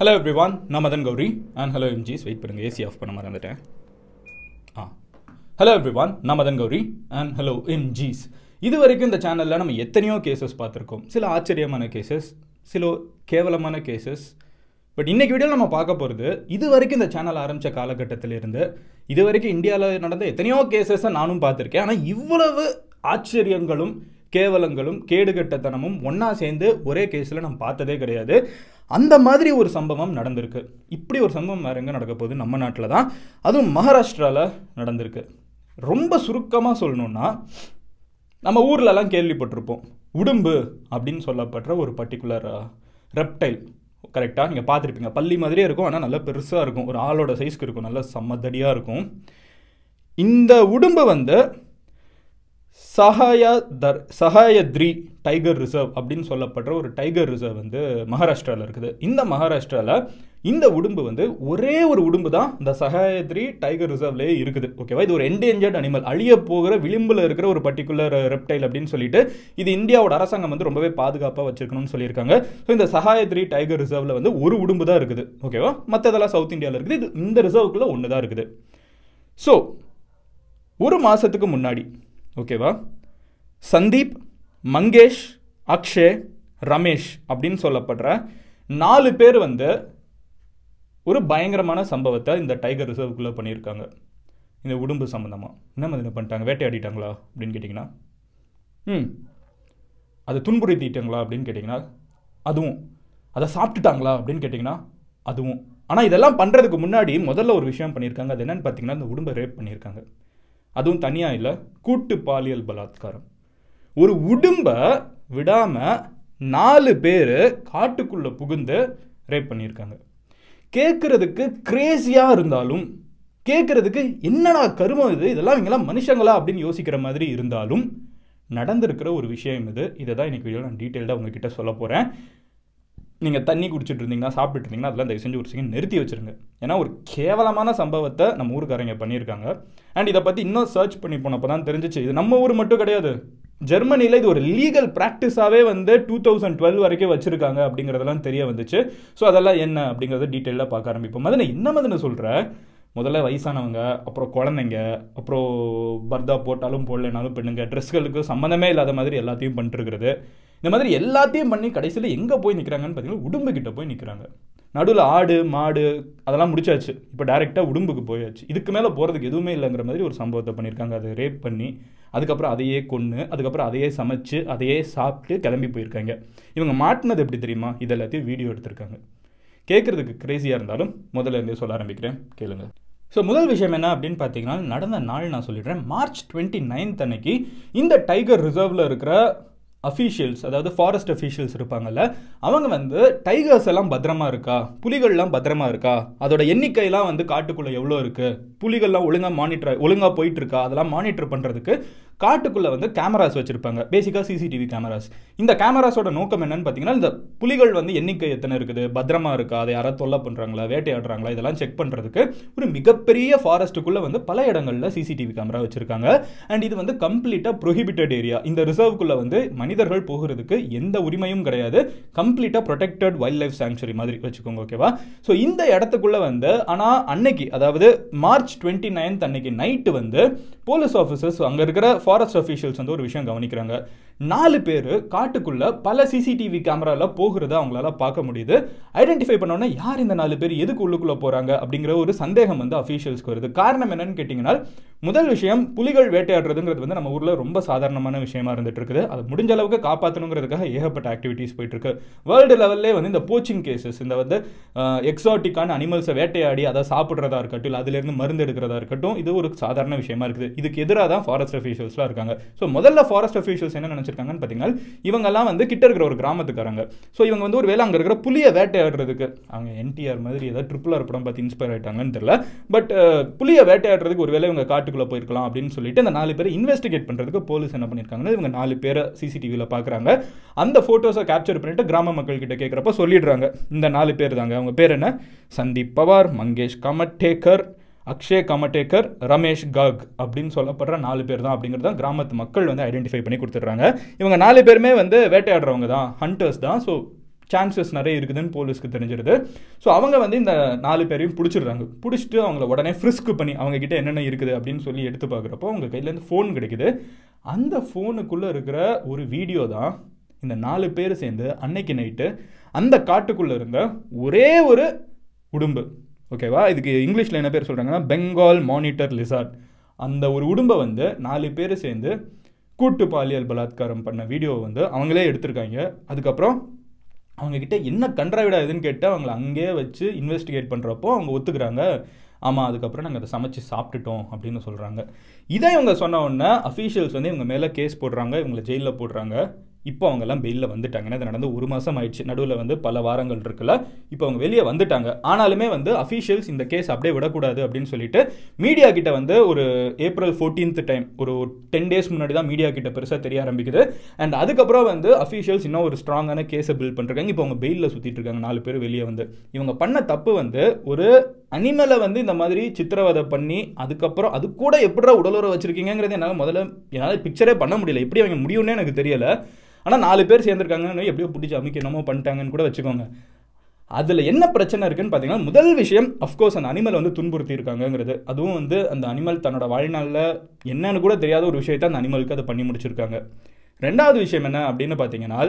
Hello everyone நான் Madan Gowri. And hello எம்ஜிஸ் wait பண்ணுங்கள் ஏசி ஆஃப் பண்ண மறந்துட்டேன். ஆ. ஹலோ எவ்ரிவான் நான் மதன் கௌரி. அண்ட் ஹலோ எம்ஜிஸ் இது வரைக்கும் இந்த சேனலில் நம்ம எத்தனையோ கேசஸ் பார்த்துருக்கோம். சில ஆச்சரியமான கேசஸ் சில கேவலமான கேசஸ் பட் இன்றைக்கி வீடியோ நம்ம பார்க்க போகிறது இது வரைக்கும் இந்த சேனல் ஆரம்பித்த காலகட்டத்திலிருந்து இது வரைக்கும் இந்தியாவில் நடந்த எத்தனையோ கேசஸை நானும் பார்த்துருக்கேன். ஆனால் இவ்வளவு ஆச்சரியங்களும் கேவலங்களும் கேடுகட்டத்தனமும் ஒன்றா சேர்ந்து ஒரே கேஸில் நம்ம பார்த்ததே கிடையாது. அந்த மாதிரி ஒரு சம்பவம் நடந்திருக்கு. இப்படி ஒரு சம்பவம் வேறு எங்கே நடக்க போகுது? நம்ம நாட்டில் தான். அதுவும் மகாராஷ்டிராவில் நடந்திருக்கு. ரொம்ப சுருக்கமாக சொல்லணும்னா நம்ம ஊர்லலாம் கேள்விப்பட்டிருப்போம். உடும்பு அப்படின்னு சொல்லப்படுற ஒரு பர்டிகுலர் ரெப்டைல் கரெக்டாக நீங்கள் பார்த்துருப்பீங்க. பள்ளி மாதிரியே இருக்கும். ஆனால் நல்லா பெருசாக இருக்கும். ஒரு ஆளோட சைஸ்க்கு இருக்கும். நல்லா செம்மதடியாக இருக்கும். இந்த உடும்பு வந்து சஹாயா தர் சஹாயத்ரி டைகர் ரிசர்வ் அப்படின்னு சொல்லப்படுற ஒரு டைகர் ரிசர்வ் வந்து மகாராஷ்டிராவில் இருக்குது. இந்த மகாராஷ்டிராவில் இந்த உடும்பு வந்து ஒரே ஒரு உடும்பு தான் இந்த சஹாயத்ரி டைகர் ரிசர்வ்லேயே இருக்குது. ஓகேவா இது ஒரு என்டேஞ்சர்ட் அனிமல் அழிய போகிற விளிம்பில் இருக்கிற ஒரு பர்டிகுலர் ரெப்டைல் அப்படின்னு சொல்லிட்டு இது இந்தியாவோட அரசாங்கம் வந்து ரொம்பவே பாதுகாப்பாக வச்சிருக்கணும்னு சொல்லியிருக்காங்க. ஸோ இந்த சஹாயத்ரி டைகர் ரிசர்வில் வந்து ஒரு உடும்பு தான் இருக்குது. ஓகேவா மற்றதெல்லாம் சவுத் இந்தியாவில் இருக்குது. இது இந்த ரிசர்வுக்குள்ளே ஒன்று தான் இருக்குது. ஸோ ஒரு மாதத்துக்கு முன்னாடி. ஓகேவா சந்தீப் மங்கேஷ் அக்ஷய் ரமேஷ் அப்படின்னு சொல்லப்படுற நாலு பேர் வந்து ஒரு பயங்கரமான சம்பவத்தை இந்த டைகர் ரிசர்வுக்குள்ளே பண்ணியிருக்காங்க. இந்த உடும்பு சம்மந்தமாக என்ன மாதிரி பண்ணிட்டாங்க? வேட்டையாடிட்டாங்களா? அப்படின்னு கேட்டிங்கன்னா ம் அதை துன்புறுத்திட்டாங்களா? அப்படின்னு கேட்டிங்கன்னா அதுவும். அதை சாப்பிட்டுட்டாங்களா? அப்படின்னு கேட்டிங்கன்னா அதுவும். ஆனால் இதெல்லாம் பண்ணுறதுக்கு முன்னாடி முதல்ல ஒரு விஷயம் பண்ணியிருக்காங்க. அது என்னென்னு பார்த்தீங்கன்னா இந்த உடம்பை ரேப் பண்ணியிருக்காங்க. அதுவும் தனியாக இல்லை கூட்டு பாலியல் பலாத்காரம். ஒரு உடும்ப விடாமல் நாலு பேர் காட்டுக்குள்ளே புகுந்து ரேப் பண்ணியிருக்காங்க. கேட்குறதுக்கு கிரேசியாக இருந்தாலும் கேட்குறதுக்கு என்னடா கருமம் இது? இதெல்லாம் இவங்கெல்லாம் மனுஷங்களா அப்படின்னு யோசிக்கிற மாதிரி இருந்தாலும் நடந்திருக்கிற ஒரு விஷயம் இது. இதை தான் இன்னைக்கு வீடியோ நான் டீட்டெயில்டாக உங்ககிட்ட சொல்ல போகிறேன் நீங்கள் தண்ணி குடிச்சிட்டு இருந்தீங்கன்னா சாப்பிட்டுட்டு இருந்தீங்கன்னா அதெல்லாம் தயவு செஞ்சு ஒரு செகண்ட் நிறுத்தி வச்சுருங்க. ஏன்னா ஒரு கேவலமான சம்பவத்தை நம்ம ஊருக்காரங்க பண்ணியிருக்காங்க. அண்ட் இதை பற்றி இன்னும் சர்ச் பண்ணி போனப்போ தான் தெரிஞ்சிச்சு. இது நம்ம ஊர் மட்டும் கிடையாது. ஜெர்மனியில் இது ஒரு லீகல் ப்ராக்டிஸாகவே வந்து டூ தௌசண்ட் டுவெல் வரைக்கும் வச்சுருக்காங்க அப்படிங்கிறதெல்லாம் தெரிய வந்துச்சு. ஸோ அதெல்லாம் என்ன அப்படிங்கிறத டீட்டெயிலாக பார்க்க ஆரம்பிப்போம். மதனை என்ன மதனை சொல்கிறேன் முதல்ல வயசானவங்க அப்புறம் குழந்தைங்க அப்புறம் பர்தா போட்டாலும் போடலைனாலும் பெண்ணுங்க ட்ரெஸ்களுக்கு சம்மந்தமே இல்லாத மாதிரி எல்லாத்தையும் பண்ணிட்டுருக்குறது இந்த மாதிரி எல்லாத்தையும் பண்ணி கடைசியில் எங்கே போய் நிற்கிறாங்கன்னு பார்த்தீங்கன்னா உடம்புக்கிட்ட போய் நிற்கிறாங்க நடுவில் ஆடு மாடு அதெல்லாம் முடிச்சாச்சு. இப்போ டேரெக்டாக உடும்புக்கு போயாச்சு. இதுக்கு மேலே போகிறதுக்கு எதுவுமே இல்லைங்கிற மாதிரி ஒரு சம்பவத்தை பண்ணியிருக்காங்க. அதை ரேப் பண்ணி அதுக்கப்புறம் அதையே கொன்று அதுக்கப்புறம் அதையே சமைச்சு அதையே சாப்பிட்டு கிளம்பி போயிருக்காங்க. இவங்க மாட்டினது எப்படி தெரியுமா? இது எல்லாத்தையும் வீடியோ எடுத்திருக்காங்க. கேட்குறதுக்கு க்ரேஸியாக இருந்தாலும் முதல்ல இருந்தே சொல்ல ஆரம்பிக்கிறேன். கேளுங்க. ஸோ முதல் விஷயம் என்ன அப்படின்னு பார்த்தீங்கன்னா நடந்த நாள் நான் சொல்லிடுறேன். மார்ச் டுவெண்ட்டி நைன்த் அன்னைக்கு இந்த டைகர் ரிசர்வில் இருக்கிற அஃபீஷியல்ஸ் அதாவது ஃபாரஸ்ட் அஃபீஷியல்ஸ் இருப்பாங்கல்ல அவங்க வந்து டைகர்ஸ் எல்லாம் பத்திரமா இருக்கா? புலிகள்லாம் பத்திரமா இருக்கா? அதோட எண்ணிக்கையெல்லாம் வந்து காட்டுக்குள்ளே எவ்வளோ இருக்குது புலிகள்லாம் ஒழுங்காக மானிட்டர் ஒழுங்காக போயிட்டு இருக்கா? அதெல்லாம் மானிட்டர் பண்ணுறதுக்கு காட்டுக்குள்ளே வந்து கேமராஸ் வச்சுருப்பாங்க. பேசிக்காக சிசிடிவி கேமராஸ் இந்த கேமராஸோட நோக்கம் என்னன்னு பார்த்தீங்கன்னா இந்த புலிகள் வந்து எண்ணிக்கை எத்தனை இருக்குது? பத்திரமா இருக்கா? அதை யாராவது தொல்லை பண்ணுறாங்களா வேட்டையாடுறாங்களா? இதெல்லாம் செக் பண்ணுறதுக்கு ஒரு மிகப்பெரிய ஃபாரஸ்ட்டுக்குள்ளே வந்து பல இடங்களில் சிசிடிவி கேமரா வச்சுருக்காங்க. அண்ட் இது வந்து கம்ப்ளீட்டாக ப்ரொஹிபிட்டட் ஏரியா இந்த ரிசர்வ்க்குள்ளே வந்து மனிதர்கள் போகிறதுக்கு எந்த உரிமையும் கிடையாது. கம்ப்ளீட்டாக ப்ரொடெக்டட் வைல்ட் லைஃப் சாங்சுரி மாதிரி வச்சுக்கோங்க ஓகேவா ஸோ இந்த இடத்துக்குள்ளே வந்து ஆனால் அன்னைக்கு அதாவது மார்ச் டுவெண்ட்டி நைன்த் அன்னைக்கு நைட்டு வந்து போலீஸ் ஆஃபீஸர்ஸ் அங்கே இருக்கிற ஃபாரஸ்ட் அஃபீஷியல்ஸ் வந்து ஒரு விஷயம் கவனிக்கிறாங்க. நாலு பேர் காட்டுக்குள்ள பல சிசிடிவி கேமராவில் போகிறத அவங்களால பார்க்க முடியுது. ஐடென்டிஃபை பண்ணோன்னா யார் இந்த நாலு பேர்? எதுக்கு உள்ளுக்குள்ளே போகிறாங்க அப்படிங்கிற ஒரு சந்தேகம் வந்து அஃபீஷியல்ஸ்க்கு வருது. காரணம் என்னன்னு கேட்டிங்கன்னா முதல் விஷயம் புலிகள் வேட்டையாடுறதுங்கிறது வந்து நம்ம ஊரில் ரொம்ப சாதாரணமான விஷயமா இருந்துட்டு இருக்குது அது முடிஞ்ச அளவுக்கு காப்பாற்றணுங்கிறதுக்காக ஏகப்பட்ட ஆக்டிவிட்டிஸ் போயிட்டு இருக்கு வேர்ல்டு லெவல்லே வந்து இந்த போச்சிங் கேசஸ் இந்த வந்து எக்ஸாட்டிக்கான அனிமல்ஸை வேட்டையாடி அதை சாப்பிட்றதா இருக்கட்டும் இல்லை அதுலேருந்து மருந்து எடுக்கிறதா இருக்கட்டும் இது ஒரு சாதாரண விஷயமா இருக்குது. இதுக்கு எதிராக தான் ஃபாரஸ்ட் அஃபீஷியல்ஸ் அஃபீஷியல்ஸ்லாம் இருக்காங்க. ஸோ முதல்ல ஃபாரஸ்ட் அஃபீஷியல்ஸ் என்ன நினச்சிருக்காங்கன்னு பார்த்தீங்கன்னா இவங்கெல்லாம் வந்து கிட்ட இருக்கிற ஒரு கிராமத்துக்காரங்க. ஸோ இவங்க வந்து ஒரு வேலை அங்கே இருக்கிற புலியை வேட்டையாடுறதுக்கு அவங்க என்டிஆர் மாதிரி ஏதாவது ட்ரிபிள் ஆர் படம் பார்த்து இன்ஸ்பயர் ஆகிட்டாங்கன்னு தெரியல. பட் புலியை வேட்டையாடுறதுக்கு ஒரு வேலை இவங்க காட்டுக்குள்ளே போயிருக்கலாம் அப்படின்னு சொல்லிட்டு அந்த நாலு பேரை இன்வெஸ்டிகேட் பண்ணுறதுக்கு போலீஸ் என்ன பண்ணியிருக்காங்கன்னா இவங்க நாலு பேரை சிசிடிவியில் பார்க்குறாங்க. அந்த ஃபோட்டோஸை கேப்சர் பண்ணிட்டு கிராம மக்கள் கிட்ட கேட்குறப்ப சொல்லிடுறாங்க. இந்த நாலு பேர் தாங்க. அவங்க பேர் என்ன? சந்தீப் பவார் மங்கேஷ் கமட்டேக்கர் அக்ஷய் கமட்டேக்கர் ரமேஷ் கக் அப்படின்னு சொல்லப்படுற நாலு பேர் தான் அப்படிங்கிறது தான் கிராமத்து மக்கள் வந்து ஐடென்டிஃபை பண்ணி கொடுத்துட்றாங்க. இவங்க நாலு பேருமே வந்து வேட்டையாடுறவங்க தான் ஹண்டர்ஸ் தான். ஸோ சான்சஸ் நிறைய இருக்குதுன்னு போலீஸ்க்கு தெரிஞ்சிருது. ஸோ அவங்க வந்து இந்த நாலு பேரையும் பிடிச்சிடுறாங்க. பிடிச்சிட்டு அவங்கள உடனே ஃப்ரிஸ்க் பண்ணி அவங்க கிட்டே என்னென்ன இருக்குது அப்படின்னு சொல்லி எடுத்து பார்க்குறப்போ அவங்க கையிலேருந்து ஃபோன் கிடைக்குது. அந்த ஃபோனுக்குள்ளே இருக்கிற ஒரு வீடியோ தான் இந்த நாலு பேர் சேர்ந்து அன்னைக்கு நைட்டு அந்த காட்டுக்குள்ளே இருந்த ஒரே ஒரு உடும்பு. ஓகேவா? இதுக்கு இங்கிலீஷில் என்ன பேர் சொல்கிறாங்கன்னா பெங்கால் மானிட்டர் லிசார்ட் அந்த ஒரு உடும்பை வந்து நாலு பேர் சேர்ந்து கூட்டு பாலியல் பலாத்காரம் பண்ண வீடியோவை வந்து அவங்களே எடுத்திருக்காங்க. அதுக்கப்புறம் அவங்கக்கிட்ட என்ன கன்றாவிடா இதுன்னு கேட்டு அவங்கள அங்கேயே வச்சு இன்வெஸ்டிகேட் பண்ணுறப்போ அவங்க ஒத்துக்கிறாங்க. ஆமாம் அதுக்கப்புறம் நாங்கள் அதை சமைச்சு சாப்பிட்டுட்டோம் அப்படின்னு சொல்கிறாங்க இதை இவங்க சொன்ன உடனே அஃபீஷியல்ஸ் வந்து இவங்க மேலே கேஸ் போடுறாங்க இவங்களை ஜெயிலில் போடுறாங்க. இப்போ அவங்கெல்லாம் வெளியில் வந்துட்டாங்க. ஏன்னா இது நடந்து ஒரு மாதம் ஆயிடுச்சு. நடுவில் வந்து பல வாரங்கள் இருக்குல்ல. இப்போ அவங்க வெளியே வந்துட்டாங்க. ஆனாலுமே வந்து அஃபீஷியல்ஸ் இந்த கேஸ் அப்படியே விடக்கூடாது அப்படின்னு சொல்லிட்டு மீடியா கிட்ட வந்து ஒரு ஏப்ரல் ஃபோர்டீன்த் டைம் ஒரு டென் டேஸ் முன்னாடி தான் மீடியா கிட்ட பெருசாக தெரிய ஆரம்பிக்குது. அண்ட் அதுக்கப்புறம் வந்து அஃபீஷியல்ஸ் இன்னும் ஒரு ஸ்ட்ராங்கான கேஸை பில்ட் பண்ணிருக்காங்க இப்போ அவங்க பெயிலில் சுற்றிட்டு இருக்காங்க. நாலு பேர் வெளியே வந்து. இவங்க பண்ண தப்பு வந்து ஒரு அனிமலை வந்து இந்த மாதிரி சித்திரவதை பண்ணி அதுக்கப்புறம் அது கூட எப்படிடா உடலுறவு வச்சிருக்கீங்கிறது என்னால் முதல்ல என்னால் பிக்சரே பண்ண முடியல. எப்படி அவங்க முடியும்னே எனக்கு தெரியல. ஆனால் நாலு பேர் சேர்ந்துருக்காங்கன்னு எப்படியோ பிடிச்சி அமைக்க என்னமோ பண்ணிட்டாங்கன்னு கூட வச்சுக்கோங்க. அதில் என்ன பிரச்சனை இருக்குன்னு பார்த்தீங்கன்னா முதல் விஷயம் அஃப்கோர்ஸ் அந்த அனிமல் வந்து துன்புறுத்தி இருக்காங்கங்கிறது அதுவும் வந்து அந்த அனிமல் தன்னோட வாழ்நாளில் என்னன்னு கூட தெரியாத ஒரு விஷயத்தை அந்த அனிமலுக்கு அதை பண்ணி முடிச்சிருக்காங்க. ரெண்டாவது விஷயம் என்ன அப்படின்னு பார்த்தீங்கன்னா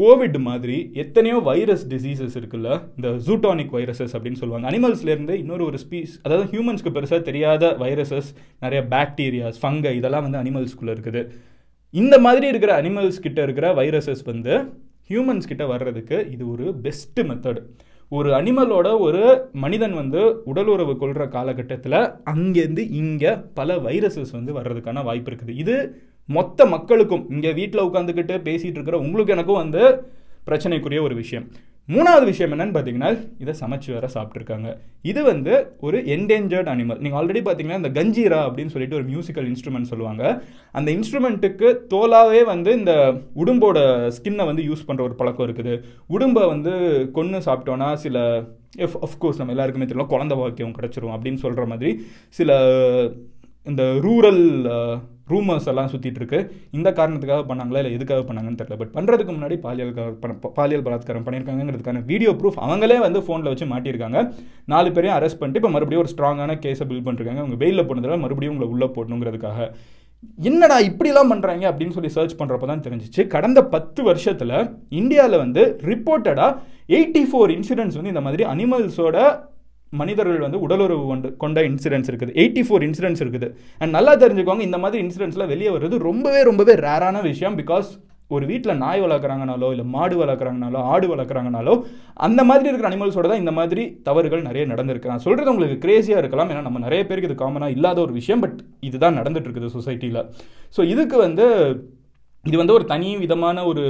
கோவிட் மாதிரி எத்தனையோ வைரஸ் டிசீசஸ் இருக்குல்ல இந்த ஜூட்டானிக் வைரஸஸ் அப்படின்னு சொல்லுவாங்க. அனிமல்ஸ்லேருந்து இன்னொரு ஒரு ஸ்பீஸ் அதாவது ஹியூமன்ஸ்க்கு பெருசாக தெரியாத வைரஸஸ் நிறைய பாக்டீரியாஸ் ஃபங்கை இதெல்லாம் வந்து அனிமல்ஸ்குள்ளே இருக்குது. இந்த மாதிரி இருக்கிற அனிமல்ஸ் கிட்ட இருக்கிற வைரஸஸ் வந்து ஹியூமன்ஸ் கிட்ட வர்றதுக்கு இது ஒரு பெஸ்ட்டு மெத்தட் ஒரு அனிமலோட ஒரு மனிதன் வந்து உடல் உறவு கொள்கிற காலகட்டத்தில் அங்கேருந்து இங்கே பல வைரஸஸ் வந்து வர்றதுக்கான வாய்ப்பு இருக்குது. இது மொத்த மக்களுக்கும் இங்கே வீட்டில் உட்காந்துக்கிட்டு பேசிகிட்டு இருக்கிற உங்களுக்கு எனக்கும் வந்து பிரச்சனைக்குரிய ஒரு விஷயம். மூணாவது விஷயம் என்னன்னு பார்த்தீங்கன்னா இதை சமைச்சு வேற சாப்பிட்ருக்காங்க இது வந்து ஒரு என்டேஞ்சர்ட் அனிமல் நீங்கள் ஆல்ரெடி பார்த்தீங்கன்னா இந்த கஞ்சீரா அப்படின்னு சொல்லிட்டு ஒரு மியூசிக்கல் இன்ஸ்ட்ருமெண்ட் சொல்லுவாங்க. அந்த இன்ஸ்ட்ருமெண்ட்டுக்கு தோலாவே வந்து இந்த உடும்போட ஸ்கின்னை வந்து யூஸ் பண்ணுற ஒரு பழக்கம் இருக்குது. உடும்பை வந்து கொன்று சாப்பிட்டோன்னா சில எஃப் அஃப்கோர்ஸ் நம்ம எல்லாருக்குமே தெரியல குழந்த வாக்கியம் கிடச்சிரும் அப்படின்னு சொல்கிற மாதிரி சில இந்த ரூரல் ரூமர்ஸ் uh, எல்லாம் சுற்றிட்டு இருக்கு. இந்த காரணத்துக்காக பண்ணாங்களா இல்லை எதுக்காக பண்ணாங்கன்னு தெரியல. பட் பண்ணுறதுக்கு முன்னாடி பாலியல் பாலியல் பலாத்காரம் பண்ணியிருக்காங்கிறதுக்கான வீடியோ ப்ரூஃப் அவங்களே வந்து ஃபோனில் வச்சு மாட்டியிருக்காங்க. நாலு பேரையும் அரெஸ்ட் பண்ணிட்டு இப்போ மறுபடியும் ஒரு ஸ்ட்ராங்கான கேஸை பில்ட் பண்ணிருக்காங்க. அவங்க வெயிலில் போனதில் மறுபடியும் உங்களை உள்ளே போடணுங்கிறதுக்காக. என்னடா இப்படிலாம் பண்ணுறாங்க அப்படின்னு சொல்லி சர்ச் பண்ணுறப்ப தான் தெரிஞ்சிச்சு. கடந்த பத்து வருஷத்தில் இந்தியாவில் வந்து ரிப்போர்ட்டடாக எயிட்டி ஃபோர் இன்சிடென்ட்ஸ் வந்து இந்த மாதிரி அனிமல்ஸோட மனிதர்கள் வந்து உடலுறவு கொண்டு கொண்ட இன்சிடென்ட்ஸ் இருக்குது. எயிட்டி ஃபோர் இன்சிடென்ட்ஸ் இருக்குது. அண்ட் நல்லா தெரிஞ்சுக்கோங்க இந்த மாதிரி இன்சிடென்ட்ஸ்லாம் வெளியே வர்றது ரொம்பவே ரொம்பவே ரேரான விஷயம். பிகாஸ் ஒரு வீட்டில் நாய் வளர்க்குறாங்கனாலோ இல்லை மாடு வளர்க்குறாங்கனாலோ ஆடு வளர்க்குறாங்கனாலோ அந்த மாதிரி இருக்கிற அனிமல்ஸோட தான் இந்த மாதிரி தவறுகள் நிறைய நடந்திருக்கு. நான் சொல்கிறது உங்களுக்கு கிரேசியாக இருக்கலாம். ஏன்னா நம்ம நிறைய பேருக்கு இது காமனாக இல்லாத ஒரு விஷயம். பட் இதுதான் நடந்துட்டு இருக்குது சொசைட்டியில் ஸோ இதுக்கு வந்து இது வந்து ஒரு தனி விதமான ஒரு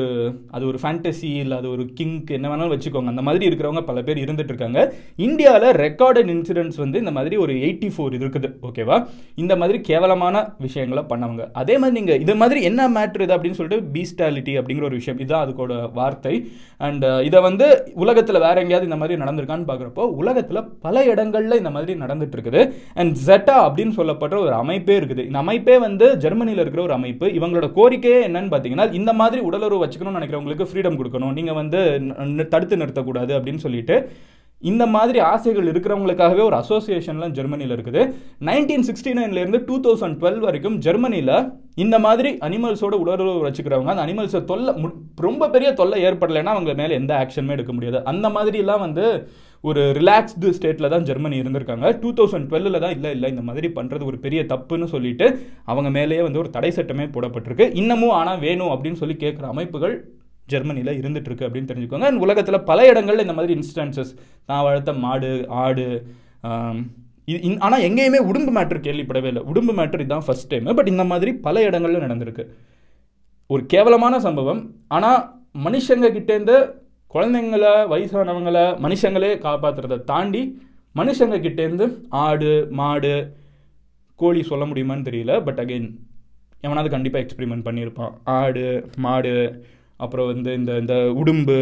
அது ஒரு ஃபேண்டசி இல்லை அது ஒரு கிங்க் என்ன வேணாலும் வச்சுக்கோங்க. அந்த மாதிரி இருக்கிறவங்க பல பேர் இருந்துட்டு இருக்காங்க. இந்தியாவில் ரெக்கார்டட் இன்சிடென்ட்ஸ் வந்து இந்த மாதிரி ஒரு எயிட்டி ஃபோர் இருக்குது ஓகேவா இந்த மாதிரி கேவலமான விஷயங்களை பண்ணவங்க. அதே மாதிரி நீங்கள் இது மாதிரி என்ன மேட்ரு இது அப்படின்னு சொல்லிட்டு பீஸ்டாலிட்டி அப்படிங்கிற ஒரு விஷயம் இதுதான் அதுக்கோட வார்த்தை. அண்ட் இதை வந்து உலகத்தில் வேற எங்கேயாவது இந்த மாதிரி நடந்திருக்கான்னு பார்க்குறப்போ உலகத்தில் பல இடங்களில் இந்த மாதிரி நடந்துட்டு இருக்குது. அண்ட் ஜெட்டா அப்படின்னு சொல்லப்படுற ஒரு அமைப்பே இருக்குது. இந்த அமைப்பே வந்து ஜெர்மனியில் இருக்கிற ஒரு அமைப்பு. இவங்களோட கோரிக்கையே என்னன்னு பார்த்தீங்கன்னா இந்த மாதிரி உடலுறவு வச்சுக்கணும்னு நினைக்கிறவங்களுக்கு ஃப்ரீடம் கொடுக்கணும். நீங்கள் வந்து தடுத்து நிறுத்தக்கூடாது அப்படின்னு சொல்லிட்டு இந்த மாதிரி ஆசைகள் இருக்கிறவங்களுக்காகவே ஒரு அசோசியேஷன்லாம் ஜெர்மனியில் இருக்குது. நைன்டீன் சிக்ஸ்டி நைன்லேருந்து டூ தௌசண்ட் டுவெல் வரைக்கும் ஜெர்மனியில் இந்த மாதிரி அனிமல்ஸோட உடலுறவு வச்சுக்கிறவங்க அந்த அனிமல்ஸை தொல்லை ரொம்ப பெரிய தொல்லை ஏற்படலைன்னா அவங்க மேலே எந்த ஆக்ஷனுமே எடுக்க முடியாது. அந்த மாதிரிலாம் வந்து ஒரு ரிலாக்ஸ்டு ஸ்டேட்டில் தான் ஜெர்மனி இருந்திருக்காங்க. டூ தௌசண்ட் டுவெல்லில் தான் இல்லை இல்லை இந்த மாதிரி பண்ணுறது ஒரு பெரிய தப்புன்னு சொல்லிட்டு அவங்க மேலேயே வந்து ஒரு தடை சட்டமே போடப்பட்டிருக்கு. இன்னமும் ஆனால் வேணும் அப்படின்னு சொல்லி கேட்குற அமைப்புகள் ஜெர்மனியில் இருந்துட்டு அப்படின்னு தெரிஞ்சுக்கோங்க. அண்ட் உலகத்தில் பல இடங்களில் இந்த மாதிரி இன்ஸ்டன்சஸ் நான் வளர்த்த மாடு ஆடு இது ஆனால் எங்கேயுமே உடும்பு மேட்ரு கேள்விப்படவே இல்லை. உடும்பு மேட்ரு இதுதான் ஃபர்ஸ்ட் டைம் பட் இந்த மாதிரி பல இடங்களில் நடந்திருக்கு. ஒரு கேவலமான சம்பவம். ஆனால் மனுஷங்க கிட்டேருந்து குழந்தைங்கள வயசானவங்களை மனுஷங்களே காப்பாற்றுறதை தாண்டி மனுஷங்க கிட்டேருந்து ஆடு மாடு கோழி சொல்ல முடியுமான்னு தெரியல. பட் அகெயின் எவனாவது கண்டிப்பாக எக்ஸ்பெரிமெண்ட் பண்ணியிருப்பான். ஆடு மாடு அப்புறம் வந்து இந்த இந்த உடும்பு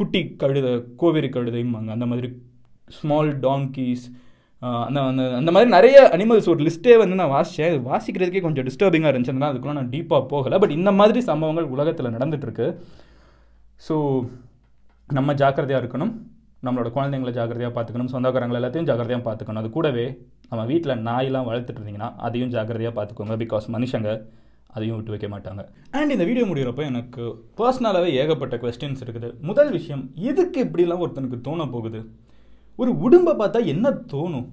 குட்டி கழுதை கோவேரி கழுதைம்பாங்க அந்த மாதிரி ஸ்மால் டாங்கீஸ் அந்த அந்த அந்த மாதிரி நிறைய அனிமல்ஸ் ஒரு லிஸ்ட்டே வந்து நான் வாசித்தேன் வாசிக்கிறதுக்கே கொஞ்சம் டிஸ்டர்பிங்காக இருந்துச்சுன்னா அதுக்குள்ளே நான் டீப்பாக போகலை. பட் இந்த மாதிரி சம்பவங்கள் உலகத்தில் நடந்துகிட்ருக்கு ஸோ நம்ம ஜாக்கிரதையாக இருக்கணும். நம்மளோட குழந்தைங்கள ஜாக்கிரதையாக பார்த்துக்கணும். சொந்தக்காரங்களை எல்லாத்தையும் ஜாக்கிரதையாக பார்த்துக்கணும். அது கூடவே நம்ம வீட்டில் நாயெல்லாம் வளர்த்துட்டு இருந்தீங்கன்னா அதையும் ஜாக்கிரதையாக பார்த்துக்கோங்க. பிகாஸ் மனுஷங்க அதையும் விட்டு வைக்க மாட்டாங்க. அண்ட் இந்த வீடியோ முடிகிறப்ப எனக்கு பர்சனலாகவே ஏகப்பட்ட கொஸ்டின்ஸ் இருக்குது. முதல் விஷயம் எதுக்கு இப்படிலாம் ஒருத்தனுக்கு தோண போகுது? ஒரு உடும்பை பார்த்தா என்ன தோணும்?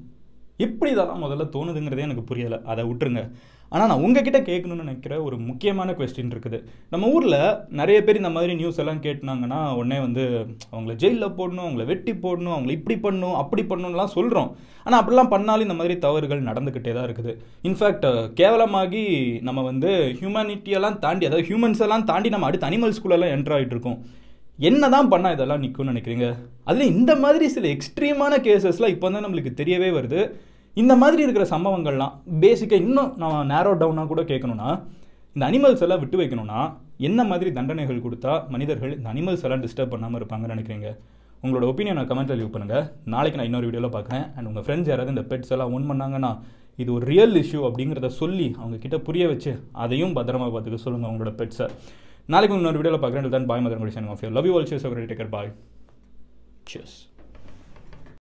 எப்படி இதெல்லாம் முதல்ல தோணுதுங்கிறதே எனக்கு புரியலை. அதை விட்டுருங்க. ஆனால் நான் உங்ககிட்ட கேட்கணும்னு நினைக்கிற ஒரு முக்கியமான கொஸ்டின் இருக்குது. நம்ம ஊரில் நிறைய பேர் இந்த மாதிரி நியூஸ் எல்லாம் கேட்டினாங்கன்னா உடனே வந்து அவங்கள ஜெயிலில் போடணும் அவங்கள வெட்டி போடணும் அவங்கள இப்படி பண்ணணும் அப்படி பண்ணணும்லாம் சொல்கிறோம் ஆனால் அப்படிலாம் பண்ணாலும் இந்த மாதிரி தவறுகள் நடந்துக்கிட்டே தான் இருக்குது. இன்ஃபேக்ட் கேவலமாகி நம்ம வந்து ஹியூமனிட்டியெல்லாம் தாண்டி அதாவது ஹியூமன்ஸ் எல்லாம் தாண்டி நம்ம அடுத்த அனிமல்ஸ்குள்ளெல்லாம் என்ட்ரு இருக்கோம். என்ன தான் பண்ணால் இதெல்லாம் நிற்கும்னு நினைக்கிறீங்க? அதில் இந்த மாதிரி சில எக்ஸ்ட்ரீமான கேசஸ்லாம் இப்போ தான் நம்மளுக்கு தெரியவே வருது. இந்த மாதிரி இருக்கிற சம்பவங்கள்லாம் பேசிக்காக இன்னும் நான் நேரோ டவுனாக கூட கேட்கணும்னா இந்த அனிமல்ஸ் எல்லாம் விட்டு வைக்கணும்னா என்ன மாதிரி தண்டனைகள் கொடுத்தா மனிதர்கள் இந்த அனிமல்ஸ் எல்லாம் டிஸ்டர்ப் பண்ணாமல் இருப்பாங்கன்னு நினைக்கிறீங்க? உங்களோட ஒப்பீனியனை கமெண்ட்டில் லீவ் பண்ணுங்கள் நாளைக்கு நான் இன்னொரு வீடியோவில் பார்க்குறேன். அண்ட் உங்கள் ஃப்ரெண்ட்ஸ் யாராவது இந்த பெட்ஸ் எல்லாம் ஒன் பண்ணாங்கன்னா இது ஒரு ரியல் இஷ்யூ அப்படிங்கிறத சொல்லி அவங்க கிட்ட புரிய வச்சு அதையும் பத்திரமா பார்த்துக்க சொல்லுங்கள் உங்களோட பெட்ஸை நாளைக்கு இன்னொரு வீடியோவில் பார்க்குறேன். தான் பாய் மதன் குடிசன் ஆஃப் லவ் யூ ஆல் சேஸ் டேக்கர் பாய் Cheers.